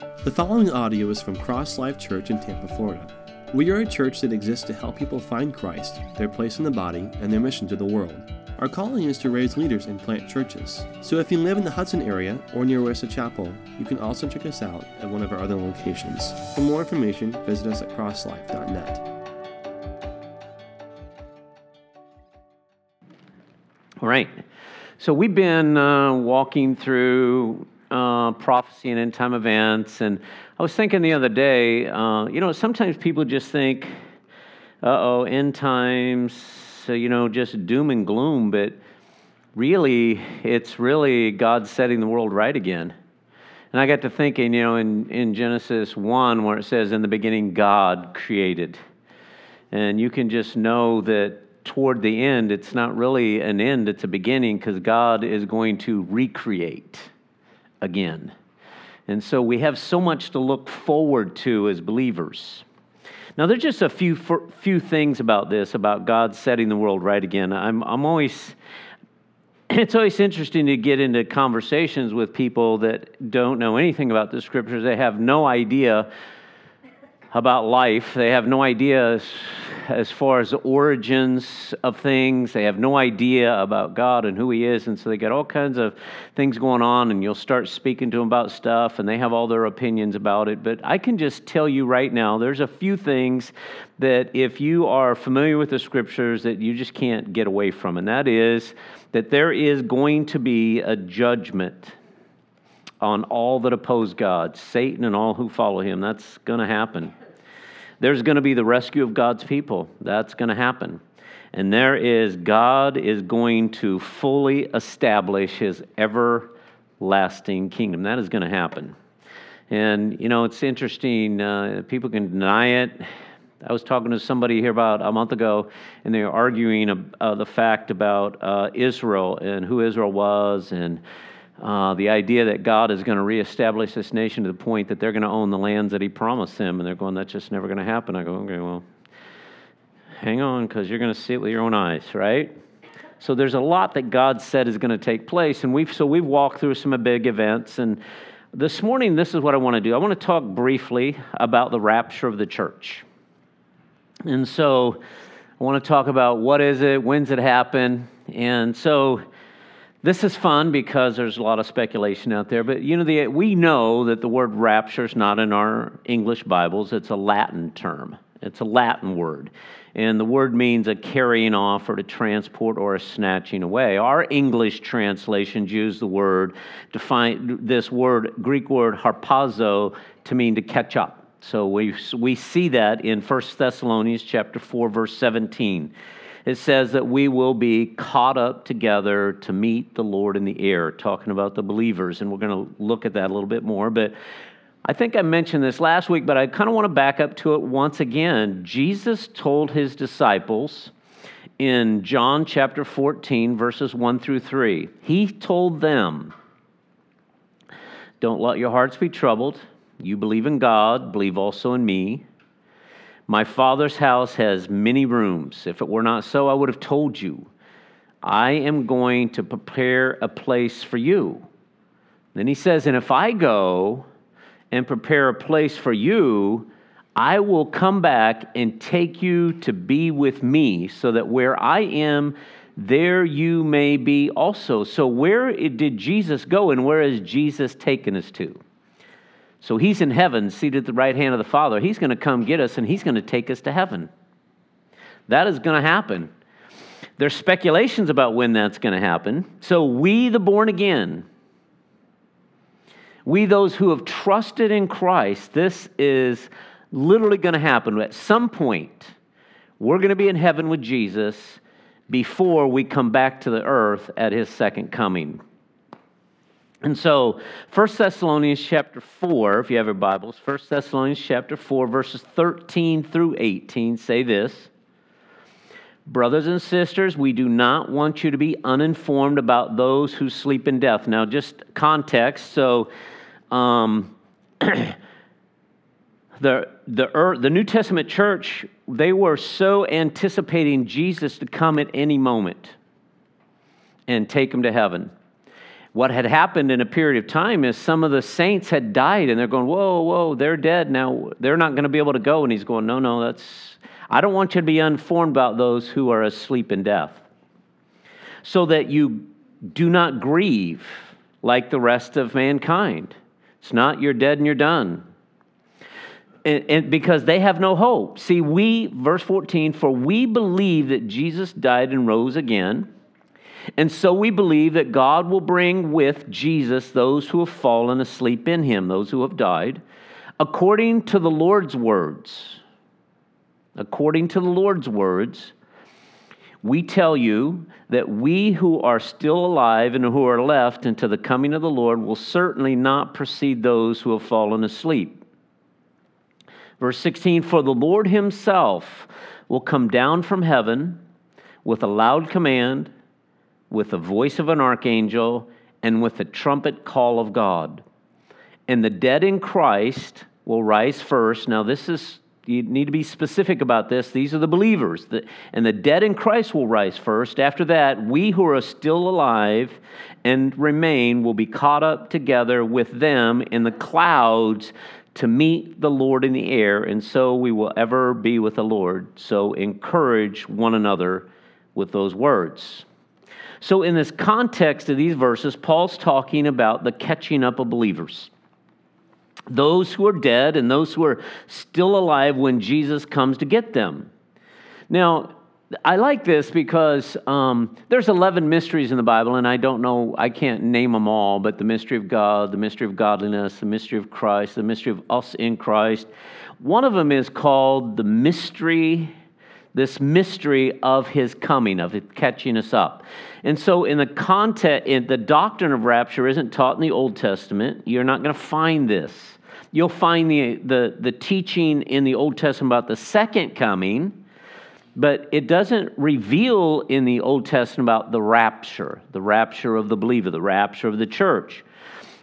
The following audio is from Cross Life Church in Tampa, Florida. We are a church that exists to help people find Christ, their place in the body, and their mission to the world. Our calling is to raise leaders and plant churches. So if you live in the Hudson area or near Wesley Chapel, you can also check us out at one of our other locations. For more information, visit us at crosslife.net. All right. So we've been uh, walking through uh, prophecy and end time events, and I was thinking the other day, uh, you know, sometimes people just think, uh oh, end times, so, you know, just doom and gloom, but really, it's really God setting the world right again. And I got to thinking, you know, in, in Genesis 1, where it says, In the beginning, God created. And you can just know that toward the end, it's not really an end, it's a beginning because God is going to recreate again. And so we have so much to look forward to as believers. Now, there's just a few, few things about this, about God setting the world right again. I'm, I'm always, it's always interesting to get into conversations with people that don't know anything about the scriptures. They have no idea about life. They have no idea as, far as the origins of things. They have no idea about God and who He is. And so they get all kinds of things going on, and you'll start speaking to them about stuff, and they have all their opinions about it. But I can just tell you right now there's a few things that if you are familiar with the scriptures that you just can't get away from. And that is that there is going to be a judgment on all that oppose God, Satan and all who follow him. That's going to happen. There's going to be the rescue of God's people. That's going to happen. And there is, God is going to fully establish his everlasting kingdom. That is going to happen. And, you know, it's interesting. Uh, people can deny it. I was talking to somebody here about a month ago, and they were arguing uh, the fact about uh, Israel and who Israel was and uh, the idea that God is going to reestablish this nation to the point that they're going to own the lands that He promised them, and they're going, that's just never going to happen. I go, okay, well, hang on, because you're going to see it with your own eyes, right? So there's a lot that God said is going to take place, and we've so we've walked through some big events, and this morning this is what I want to do. I want to talk briefly about the rapture of the church, and so I want to talk about what is it, when's it happen, and so this is fun because there's a lot of speculation out there, but you know, the, we know that the word rapture is not in our English Bibles. It's a Latin term. It's a Latin word. And the word means a carrying off or to transport or a snatching away. Our English translations use the word, define this word, Greek word harpazo, to mean to catch up. So we, we see that in 1 Thessalonians chapter 4, verse 17 it says that we will be caught up together to meet the Lord in the air, talking about the believers. And we're going to look at that a little bit more. But I think I mentioned this last week, but I kind of want to back up to it once again. Jesus told his disciples in John chapter 14, verses 1 through 3, he told them, Don't let your hearts be troubled. You believe in God, believe also in me. My Father's house has many rooms. If it were not so, I would have told you. I am going to prepare a place for you. Then he says, And if I go and prepare a place for you, I will come back and take you to be with me, so that where I am, there you may be also. So, where did Jesus go, and where has Jesus taken us to? So he's in heaven, seated at the right hand of the Father. He's going to come get us and he's going to take us to heaven. That is going to happen. There's speculations about when that's going to happen. So we, the born again, we, those who have trusted in Christ, this is literally going to happen. At some point, we're going to be in heaven with Jesus before we come back to the earth at his second coming. And so, 1 Thessalonians chapter 4, if you have your Bibles, 1 Thessalonians chapter 4, verses 13 through 18 say this Brothers and sisters, we do not want you to be uninformed about those who sleep in death. Now, just context. So, um, the, the, the New Testament church, they were so anticipating Jesus to come at any moment and take them to heaven. What had happened in a period of time is some of the saints had died and they're going, Whoa, whoa, they're dead now. They're not going to be able to go. And he's going, No, no, that's, I don't want you to be uninformed about those who are asleep in death. So that you do not grieve like the rest of mankind. It's not you're dead and you're done. And, and, because they have no hope. See, we, verse 14, for we believe that Jesus died and rose again. And so we believe that God will bring with Jesus those who have fallen asleep in him, those who have died, according to the Lord's words. According to the Lord's words, we tell you that we who are still alive and who are left until the coming of the Lord will certainly not precede those who have fallen asleep. Verse 16 For the Lord himself will come down from heaven with a loud command, with the voice of an archangel, and with the trumpet call of God. And the dead in Christ will rise first. Now, this is you need to be specific about this. These are the believers. And the dead in Christ will rise first. After that, we who are still alive and remain will be caught up together with them in the clouds to meet the Lord in the air, and so we will ever be with the Lord. So encourage one another with those words. So, in this context of these verses, Paul's talking about the catching up of believers those who are dead and those who are still alive when Jesus comes to get them. Now, I like this because um, there's 11 mysteries in the Bible, and I don't know, I can't name them all, but the mystery of God, the mystery of godliness, the mystery of Christ, the mystery of us in Christ. One of them is called the mystery, this mystery of his coming, of it catching us up. And so, in the content, in the doctrine of rapture isn't taught in the Old Testament. You're not going to find this. You'll find the, the, the teaching in the Old Testament about the second coming, but it doesn't reveal in the Old Testament about the rapture, the rapture of the believer, the rapture of the church.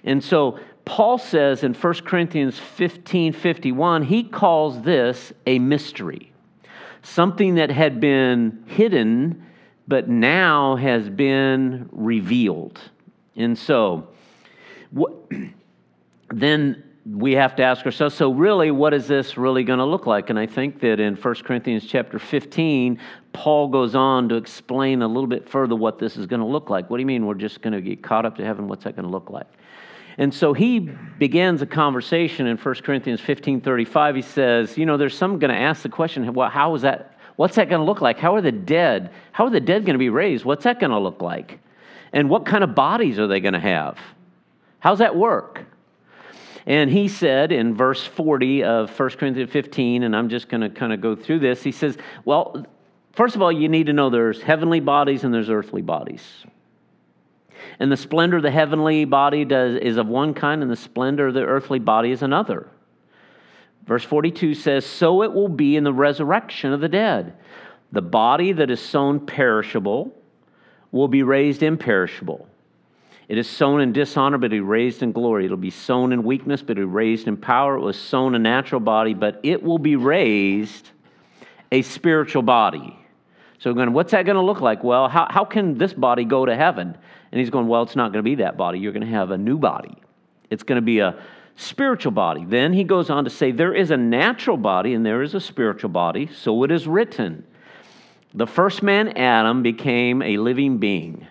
And so Paul says in 1 Corinthians 15 51, he calls this a mystery, something that had been hidden but now has been revealed. And so, what, then we have to ask ourselves so really what is this really going to look like? And i think that in 1 corinthians chapter 15 paul goes on to explain a little bit further what this is going to look like. What do you mean we're just going to get caught up to heaven? What's that going to look like and so he begins a conversation in 1 corinthians 15 35 he says you know there's some going to ask the question well how is that what's that going to look like? How are the dead how are the dead going to be raised? What's that going to look like? And what kind of bodies are they going to have? How's that work? And he said in verse 40 of 1 Corinthians 15, and I'm just going to kind of go through this, he says, Well, first of all, you need to know there's heavenly bodies and there's earthly bodies. And the splendor of the heavenly body does, is of one kind, and the splendor of the earthly body is another. Verse 42 says, So it will be in the resurrection of the dead. The body that is sown perishable will be raised imperishable it is sown in dishonor, but it raised in glory. It'll be sown in weakness, but it raised in power. It was sown a natural body, but it will be raised a spiritual body. So, going, what's that going to look like? Well, how, how can this body go to heaven? And he's going, well, it's not going to be that body. You're going to have a new body. It's going to be a spiritual body. Then he goes on to say, there is a natural body and there is a spiritual body. So it is written. The first man, Adam, became a living being.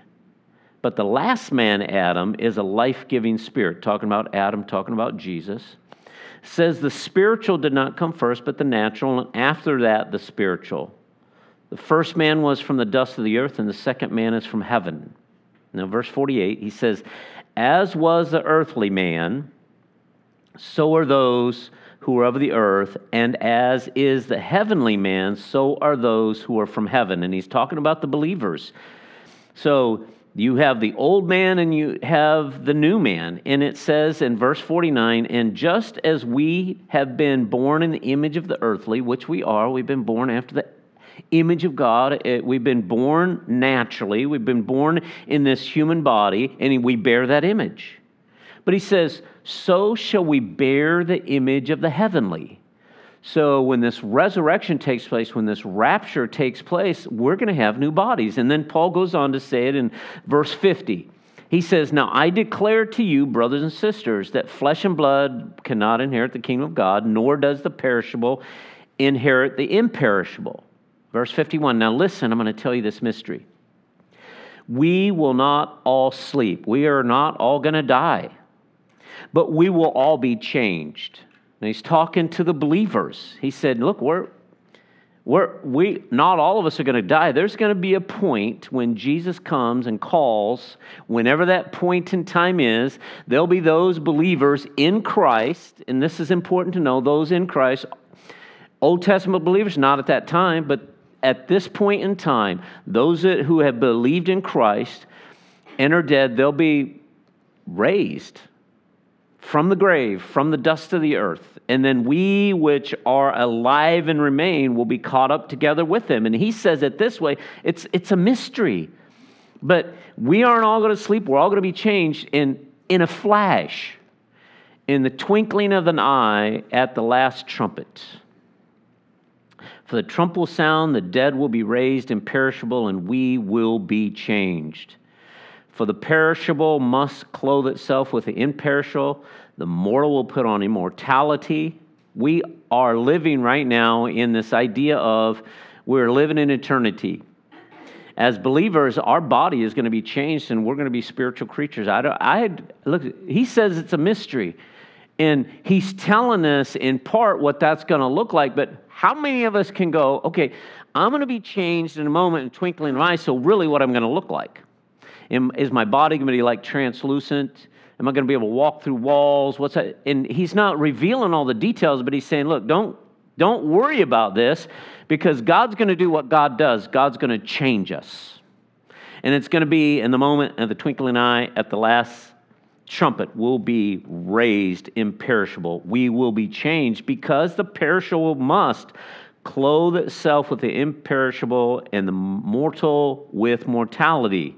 But the last man, Adam, is a life giving spirit. Talking about Adam, talking about Jesus. Says the spiritual did not come first, but the natural, and after that, the spiritual. The first man was from the dust of the earth, and the second man is from heaven. Now, verse 48, he says, As was the earthly man, so are those who are of the earth, and as is the heavenly man, so are those who are from heaven. And he's talking about the believers. So you have the old man and you have the new man. And it says in verse 49 And just as we have been born in the image of the earthly, which we are, we've been born after the image of God. Uh, we've been born naturally, we've been born in this human body, and we bear that image. But he says, So shall we bear the image of the heavenly. So when this resurrection takes place, when this rapture takes place, we're going to have new bodies. And then Paul goes on to say it in verse 50 He says, Now I declare to you, brothers and sisters, that flesh and blood cannot inherit the kingdom of God, nor does the perishable inherit the imperishable. Verse 51. Now listen, I'm going to tell you this mystery. We will not all sleep. We are not all going to die, but we will all be changed. And he's talking to the believers. He said, Look, we're, we're, we, not all of us are going to die. There's going to be a point when Jesus comes and calls, whenever that point in time is, there'll be those believers in Christ, and this is important to know those in Christ, Old Testament believers, not at that time, but at this point in time, those who have believed in Christ and are dead, they'll be raised from the grave, from the dust of the earth. And then we, which are alive and remain, will be caught up together with them. And he says it this way it's, it's a mystery. But we aren't all going to sleep. We're all going to be changed in, in a flash, in the twinkling of an eye at the last trumpet. For the trump will sound, the dead will be raised imperishable, and we will be changed. For the perishable must clothe itself with the imperishable, the mortal will put on immortality. We are living right now in this idea of we're living in eternity. As believers, our body is going to be changed and we're going to be spiritual creatures. I, don't, I had, look, he says it's a mystery. And he's telling us in part what that's going to look like, but how many of us can go, okay, I'm going to be changed in a moment and twinkling of eye, so really what I'm going to look like? Am, is my body going to be like translucent? Am I going to be able to walk through walls? What's that? And he's not revealing all the details, but he's saying, look, don't, don't worry about this because God's going to do what God does. God's going to change us. And it's going to be in the moment of the twinkling eye at the last trumpet will be raised imperishable. We will be changed because the perishable must clothe itself with the imperishable and the mortal with mortality.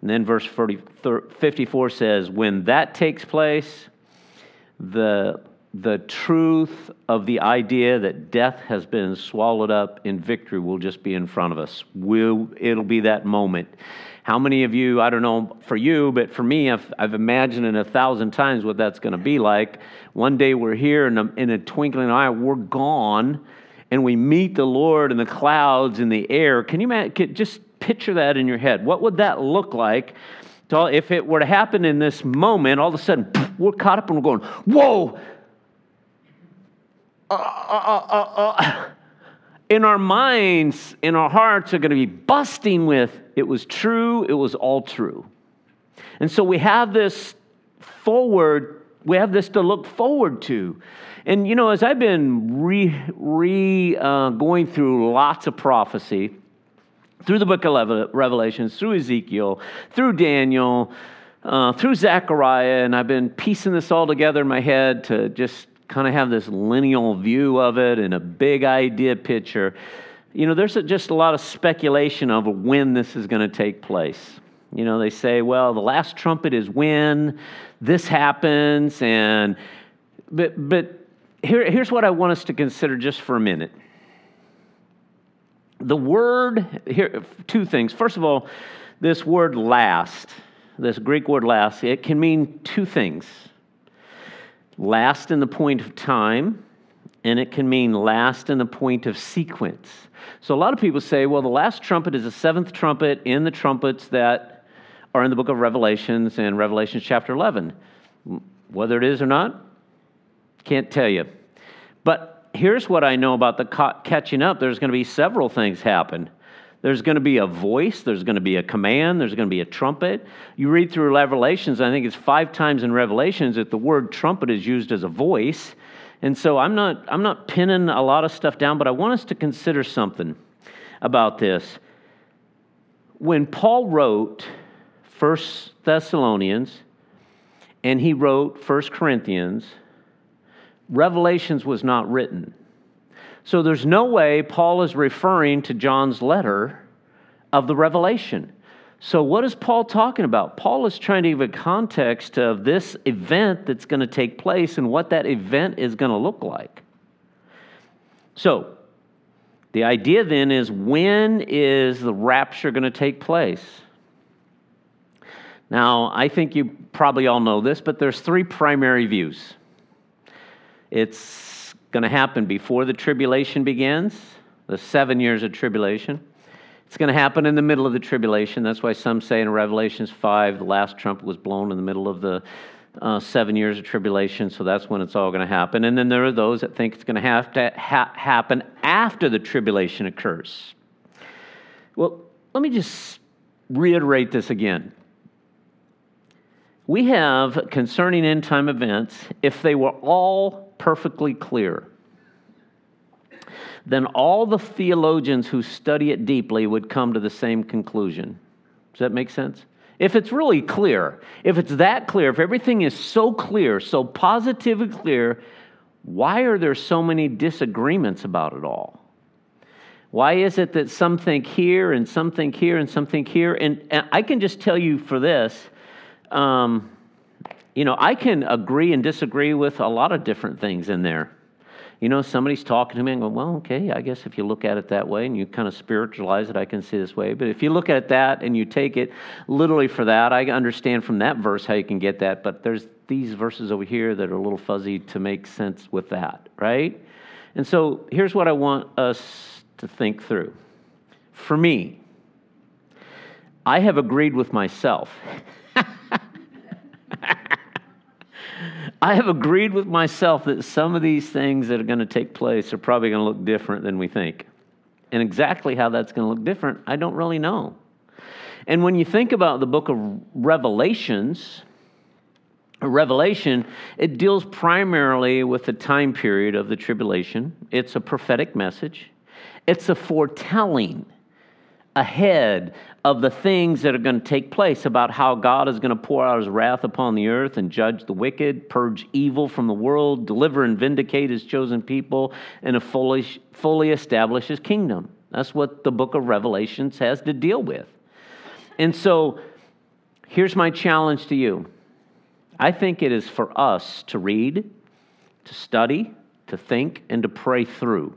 And then verse 40, 54 says, When that takes place, the, the truth of the idea that death has been swallowed up in victory will just be in front of us. We'll, it'll be that moment. How many of you, I don't know for you, but for me, I've, I've imagined it a thousand times what that's going to be like. One day we're here, and in a twinkling eye, we're gone, and we meet the Lord in the clouds in the air. Can you? Just picture that in your head. What would that look like? if it were to happen in this moment, all of a sudden we're caught up and we're going, whoa! Uh, uh, uh, uh in our minds, in our hearts, are going to be busting with, it was true, it was all true. And so we have this forward, we have this to look forward to. And you know, as I've been re, re uh, going through lots of prophecy, through the book of Revelations, through Ezekiel, through Daniel, uh, through Zechariah, and I've been piecing this all together in my head to just kind of have this lineal view of it and a big idea picture. You know, there's just a lot of speculation of when this is going to take place. You know, they say, well, the last trumpet is when this happens, and but but here, here's what I want us to consider just for a minute. The word here two things. First of all this word last this greek word last it can mean two things. Last in the point of time and it can mean last in the point of sequence so a lot of people say well the last trumpet is the seventh trumpet in the trumpets that are in the book of revelations and revelations chapter 11 whether it is or not can't tell you but here's what I know about the catching up there's going to be several things happen. There's going to be a voice, there's going to be a command, there's going to be a trumpet. You read through Revelations, I think it's five times in Revelations that the word trumpet is used as a voice. And so I'm not, I'm not pinning a lot of stuff down, but I want us to consider something about this. When Paul wrote First Thessalonians and he wrote First Corinthians, Revelations was not written. So there's no way Paul is referring to John's letter of the revelation. So, what is Paul talking about? Paul is trying to give a context of this event that's going to take place and what that event is going to look like. So, the idea then is when is the rapture going to take place? Now, I think you probably all know this, but there's three primary views. It's going to happen before the tribulation begins, the seven years of tribulation. It's going to happen in the middle of the tribulation. That's why some say in Revelations 5, the last trumpet was blown in the middle of the uh, seven years of tribulation, so that's when it's all going to happen. And then there are those that think it's going to have to ha- happen after the tribulation occurs. Well, let me just reiterate this again. We have concerning end time events, if they were all perfectly clear, then all the theologians who study it deeply would come to the same conclusion. Does that make sense? If it's really clear, if it's that clear, if everything is so clear, so positively clear, why are there so many disagreements about it all? Why is it that some think here and some think here and some think here? And, and I can just tell you for this, um, you know, I can agree and disagree with a lot of different things in there. You know, somebody's talking to me and going, well, okay, I guess if you look at it that way and you kind of spiritualize it, I can see this way. But if you look at that and you take it literally for that, I understand from that verse how you can get that. But there's these verses over here that are a little fuzzy to make sense with that, right? And so here's what I want us to think through. For me, I have agreed with myself. I have agreed with myself that some of these things that are going to take place are probably going to look different than we think. And exactly how that's going to look different, I don't really know. And when you think about the book of Revelations, Revelation, it deals primarily with the time period of the tribulation. It's a prophetic message, it's a foretelling ahead of the things that are going to take place about how God is going to pour out his wrath upon the earth and judge the wicked, purge evil from the world, deliver and vindicate his chosen people, and fully, fully establish his kingdom. That's what the book of Revelations has to deal with. And so here's my challenge to you I think it is for us to read, to study, to think, and to pray through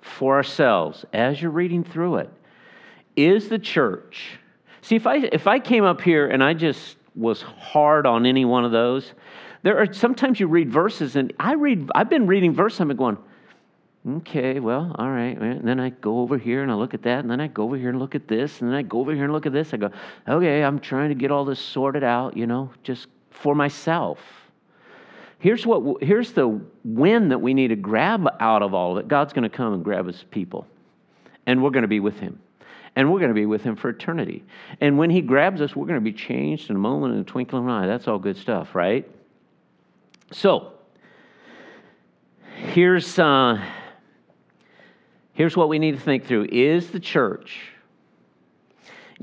for ourselves as you're reading through it is the church. See, if I, if I came up here and I just was hard on any one of those, there are sometimes you read verses and I read, I've been reading verses, I'm going, okay, well, all right. And then I go over here and I look at that, and then I go over here and look at this, and then I go over here and look at this. I go, okay, I'm trying to get all this sorted out, you know, just for myself. Here's what here's the win that we need to grab out of all of it. God's going to come and grab his people, and we're going to be with him and we're going to be with him for eternity. And when he grabs us, we're going to be changed in a moment, in a twinkling of an eye. That's all good stuff, right? So, here's, uh, here's what we need to think through Is the church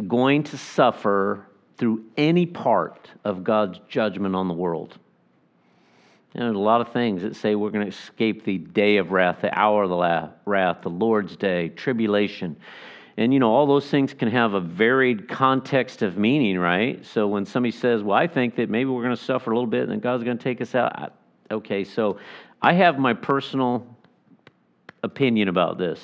going to suffer through any part of God's judgment on the world? You know, there's a lot of things that say we're going to escape the day of wrath, the hour of the wrath, the Lord's day, tribulation. And you know, all those things can have a varied context of meaning, right? So when somebody says, Well, I think that maybe we're going to suffer a little bit and then God's going to take us out. I, okay, so I have my personal opinion about this.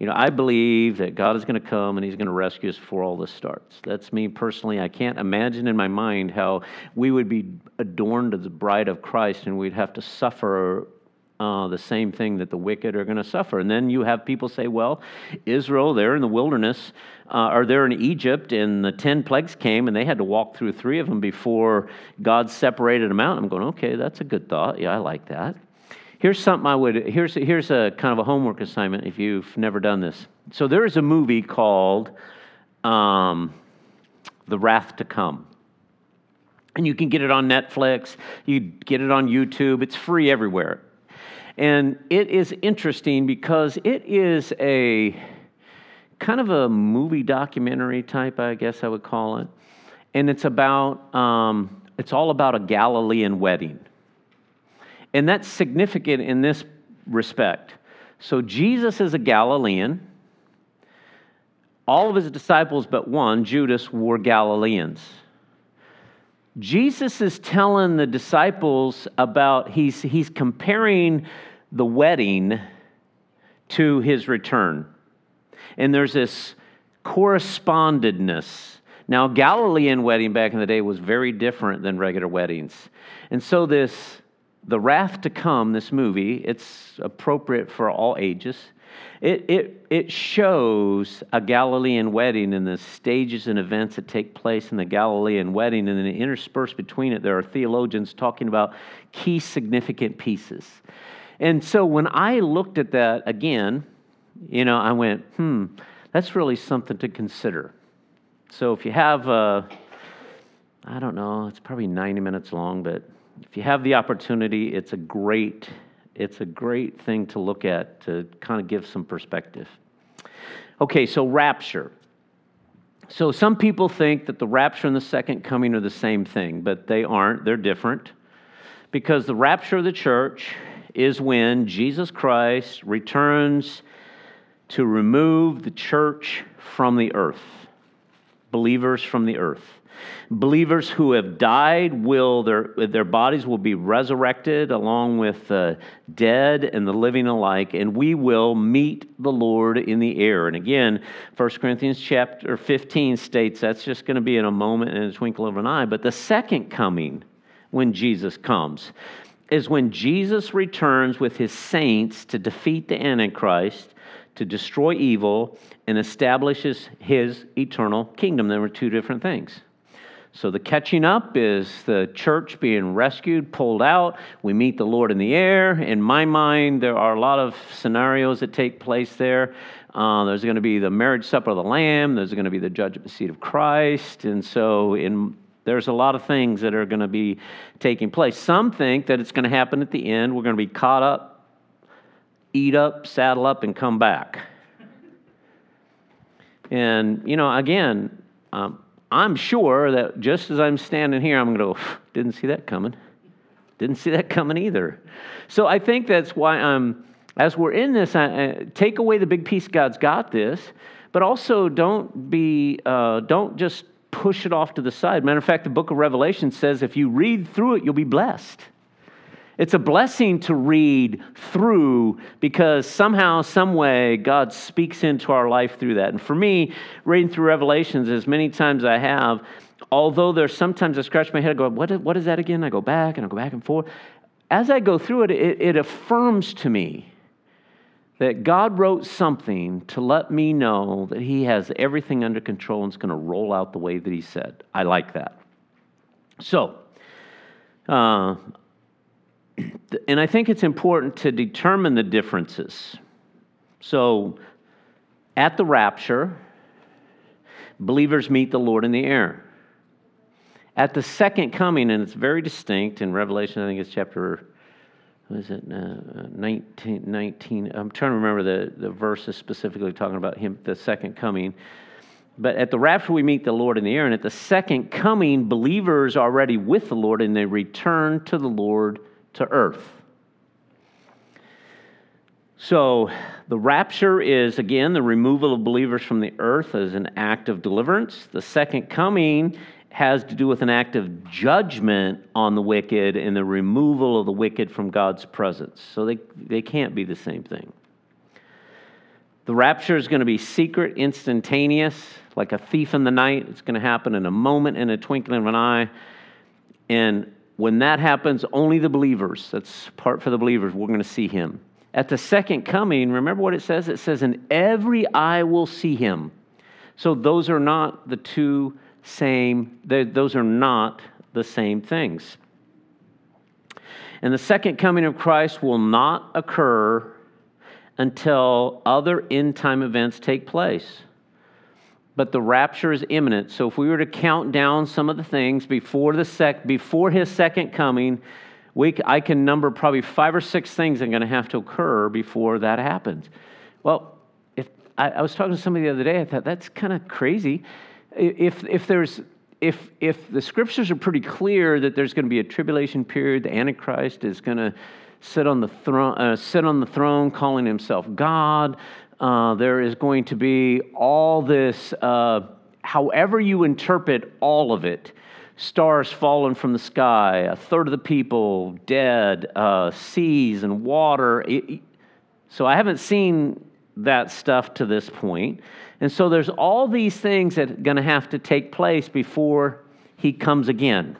You know, I believe that God is going to come and He's going to rescue us before all this starts. That's me personally. I can't imagine in my mind how we would be adorned as the bride of Christ and we'd have to suffer uh, the same thing that the wicked are going to suffer. And then you have people say, well, Israel, they're in the wilderness, uh, or they're in Egypt, and the 10 plagues came, and they had to walk through three of them before God separated them out. I'm going, okay, that's a good thought. Yeah, I like that. Here's something I would, here's, here's a kind of a homework assignment if you've never done this. So there is a movie called um, The Wrath to Come. And you can get it on Netflix, you get it on YouTube, it's free everywhere. And it is interesting because it is a kind of a movie documentary type, I guess I would call it. And it's about, um, it's all about a Galilean wedding. And that's significant in this respect. So Jesus is a Galilean. All of his disciples, but one, Judas, were Galileans. Jesus is telling the disciples about, he's, he's comparing the wedding to his return. And there's this correspondedness. Now, Galilean wedding back in the day was very different than regular weddings. And so, this, The Wrath to Come, this movie, it's appropriate for all ages. It, it, it shows a Galilean wedding and the stages and events that take place in the Galilean wedding, and then interspersed between it, there are theologians talking about key significant pieces. And so when I looked at that again, you know, I went, hmm, that's really something to consider. So if you have, uh, I don't know, it's probably 90 minutes long, but if you have the opportunity, it's a great it's a great thing to look at to kind of give some perspective. Okay, so rapture. So some people think that the rapture and the second coming are the same thing, but they aren't. They're different. Because the rapture of the church is when Jesus Christ returns to remove the church from the earth, believers from the earth. Believers who have died will their their bodies will be resurrected along with the dead and the living alike, and we will meet the Lord in the air. And again, 1 Corinthians chapter 15 states that's just going to be in a moment and a twinkle of an eye. But the second coming, when Jesus comes, is when Jesus returns with his saints to defeat the Antichrist to destroy evil and establishes his eternal kingdom. There were two different things. So the catching up is the church being rescued, pulled out. We meet the Lord in the air. In my mind, there are a lot of scenarios that take place there. Uh, there's going to be the marriage supper of the Lamb. There's going to be the judgment seat of Christ. And so in there's a lot of things that are going to be taking place. Some think that it's going to happen at the end. We're going to be caught up, eat up, saddle up, and come back. And, you know, again, um, I'm sure that just as I'm standing here, I'm going to go, didn't see that coming. Didn't see that coming either. So I think that's why I'm, as we're in this, I, I, take away the big piece, God's got this, but also don't be, uh, don't just push it off to the side. Matter of fact, the book of Revelation says if you read through it, you'll be blessed. It's a blessing to read through because somehow, some way, God speaks into our life through that. And for me, reading through Revelations as many times I have, although there's sometimes I scratch my head, I go, what is, what is that again? I go back and I go back and forth. As I go through it, it, it affirms to me that God wrote something to let me know that He has everything under control and it's going to roll out the way that He said. I like that. So, uh, and I think it's important to determine the differences. So, at the rapture, believers meet the Lord in the air. At the second coming, and it's very distinct in Revelation, I think it's chapter, what is it, uh, 19, 19, I'm trying to remember the, the verses specifically talking about him, the second coming. But at the rapture, we meet the Lord in the air. And at the second coming, believers are already with the Lord and they return to the Lord to earth. So, the rapture is again the removal of believers from the earth as an act of deliverance. The second coming has to do with an act of judgment on the wicked and the removal of the wicked from God's presence. So, they, they can't be the same thing. The rapture is going to be secret, instantaneous, like a thief in the night. It's going to happen in a moment, in a twinkling of an eye. And when that happens, only the believers, that's part for the believers, we're going to see him. At the second coming, remember what it says? It says, and every eye will see him. So those are not the two same, those are not the same things. And the second coming of Christ will not occur until other end time events take place but the rapture is imminent. So if we were to count down some of the things before the sec before his second coming, we, I can number probably five or six things that are going to have to occur before that happens. Well, if I, I was talking to somebody the other day, I thought that's kind of crazy. If if there's if if the scriptures are pretty clear that there's going to be a tribulation period, the Antichrist is going to sit on the throne, uh, sit on the throne, calling himself God. Uh, there is going to be all this, uh, however you interpret all of it stars fallen from the sky, a third of the people dead, uh, seas and water. So I haven't seen that stuff to this point. And so there's all these things that are going to have to take place before he comes again.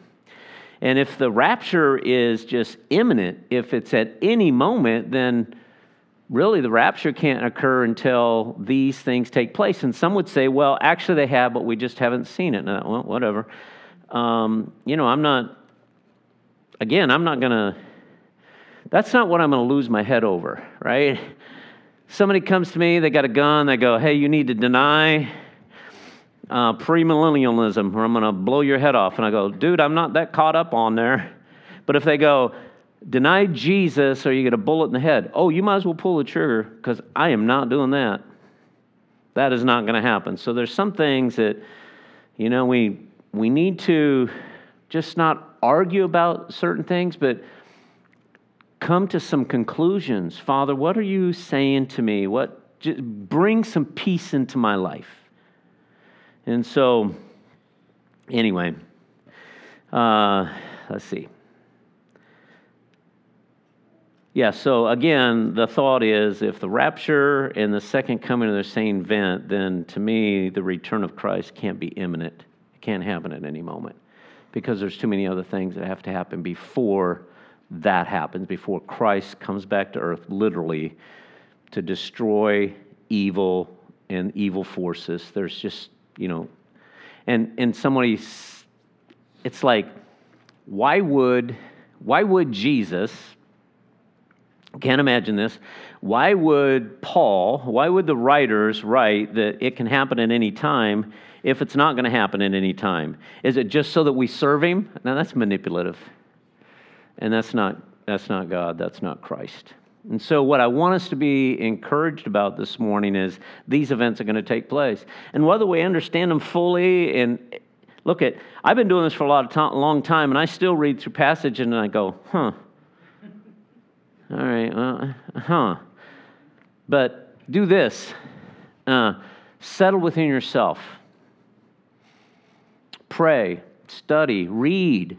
And if the rapture is just imminent, if it's at any moment, then really the rapture can't occur until these things take place. And some would say, well, actually they have, but we just haven't seen it. No, well, whatever. Um, you know, I'm not, again, I'm not going to, that's not what I'm going to lose my head over, right? Somebody comes to me, they got a gun, they go, hey, you need to deny uh, premillennialism or I'm going to blow your head off. And I go, dude, I'm not that caught up on there. But if they go, deny Jesus or you get a bullet in the head, oh, you might as well pull the trigger because I am not doing that. That is not going to happen. So there's some things that, you know, we, we need to just not argue about certain things, but come to some conclusions. Father, what are you saying to me? What just bring some peace into my life. And so, anyway, uh, let's see. Yeah, so again, the thought is if the rapture and the second coming of the same event, then to me, the return of Christ can't be imminent. It can't happen at any moment because there's too many other things that have to happen before that happens, before Christ comes back to earth, literally, to destroy evil and evil forces. There's just you know, and and somebody, it's like, why would why would Jesus? Can't imagine this. Why would Paul? Why would the writers write that it can happen at any time if it's not going to happen at any time? Is it just so that we serve Him? Now that's manipulative, and that's not that's not God. That's not Christ. And so, what I want us to be encouraged about this morning is these events are going to take place. And whether we understand them fully, and look at, I've been doing this for a lot of time, long time, and I still read through passage and I go, huh. All right, well, huh. But do this uh, settle within yourself, pray, study, read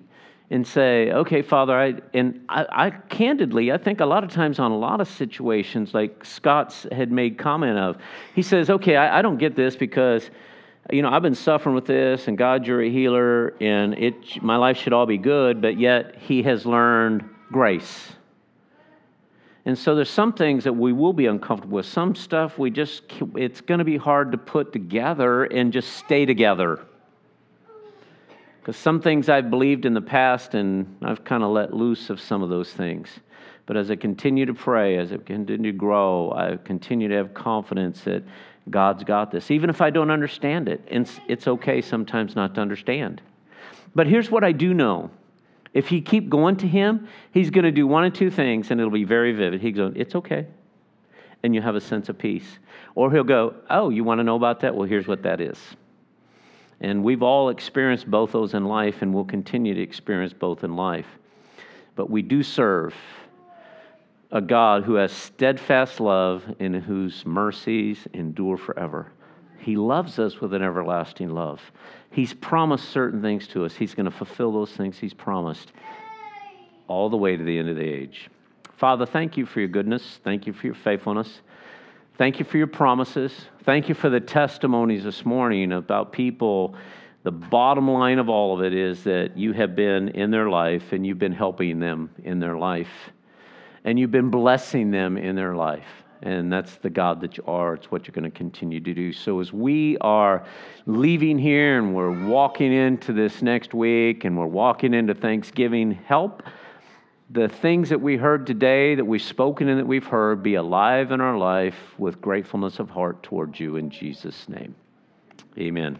and say, okay, Father, I, and I, I, candidly, I think a lot of times on a lot of situations, like Scott's had made comment of, he says, okay, I, I don't get this because, you know, I've been suffering with this, and God, you're a healer, and it, my life should all be good, but yet he has learned grace. And so there's some things that we will be uncomfortable with. Some stuff we just, it's going to be hard to put together and just stay together. Because some things I've believed in the past, and I've kind of let loose of some of those things. But as I continue to pray, as I continue to grow, I continue to have confidence that God's got this. Even if I don't understand it, it's, it's okay sometimes not to understand. But here's what I do know. If you keep going to Him, He's going to do one of two things, and it'll be very vivid. He's going, It's okay. And you have a sense of peace. Or He'll go, Oh, you want to know about that? Well, here's what that is. And we've all experienced both those in life and we'll continue to experience both in life. But we do serve a God who has steadfast love and whose mercies endure forever. He loves us with an everlasting love. He's promised certain things to us. He's going to fulfill those things He's promised all the way to the end of the age. Father, thank you for your goodness. Thank you for your faithfulness. Thank you for your promises. Thank you for the testimonies this morning about people. The bottom line of all of it is that you have been in their life and you've been helping them in their life. And you've been blessing them in their life. And that's the God that you are. It's what you're going to continue to do. So, as we are leaving here and we're walking into this next week and we're walking into Thanksgiving, help the things that we heard today, that we've spoken and that we've heard, be alive in our life with gratefulness of heart towards you in Jesus' name. Amen.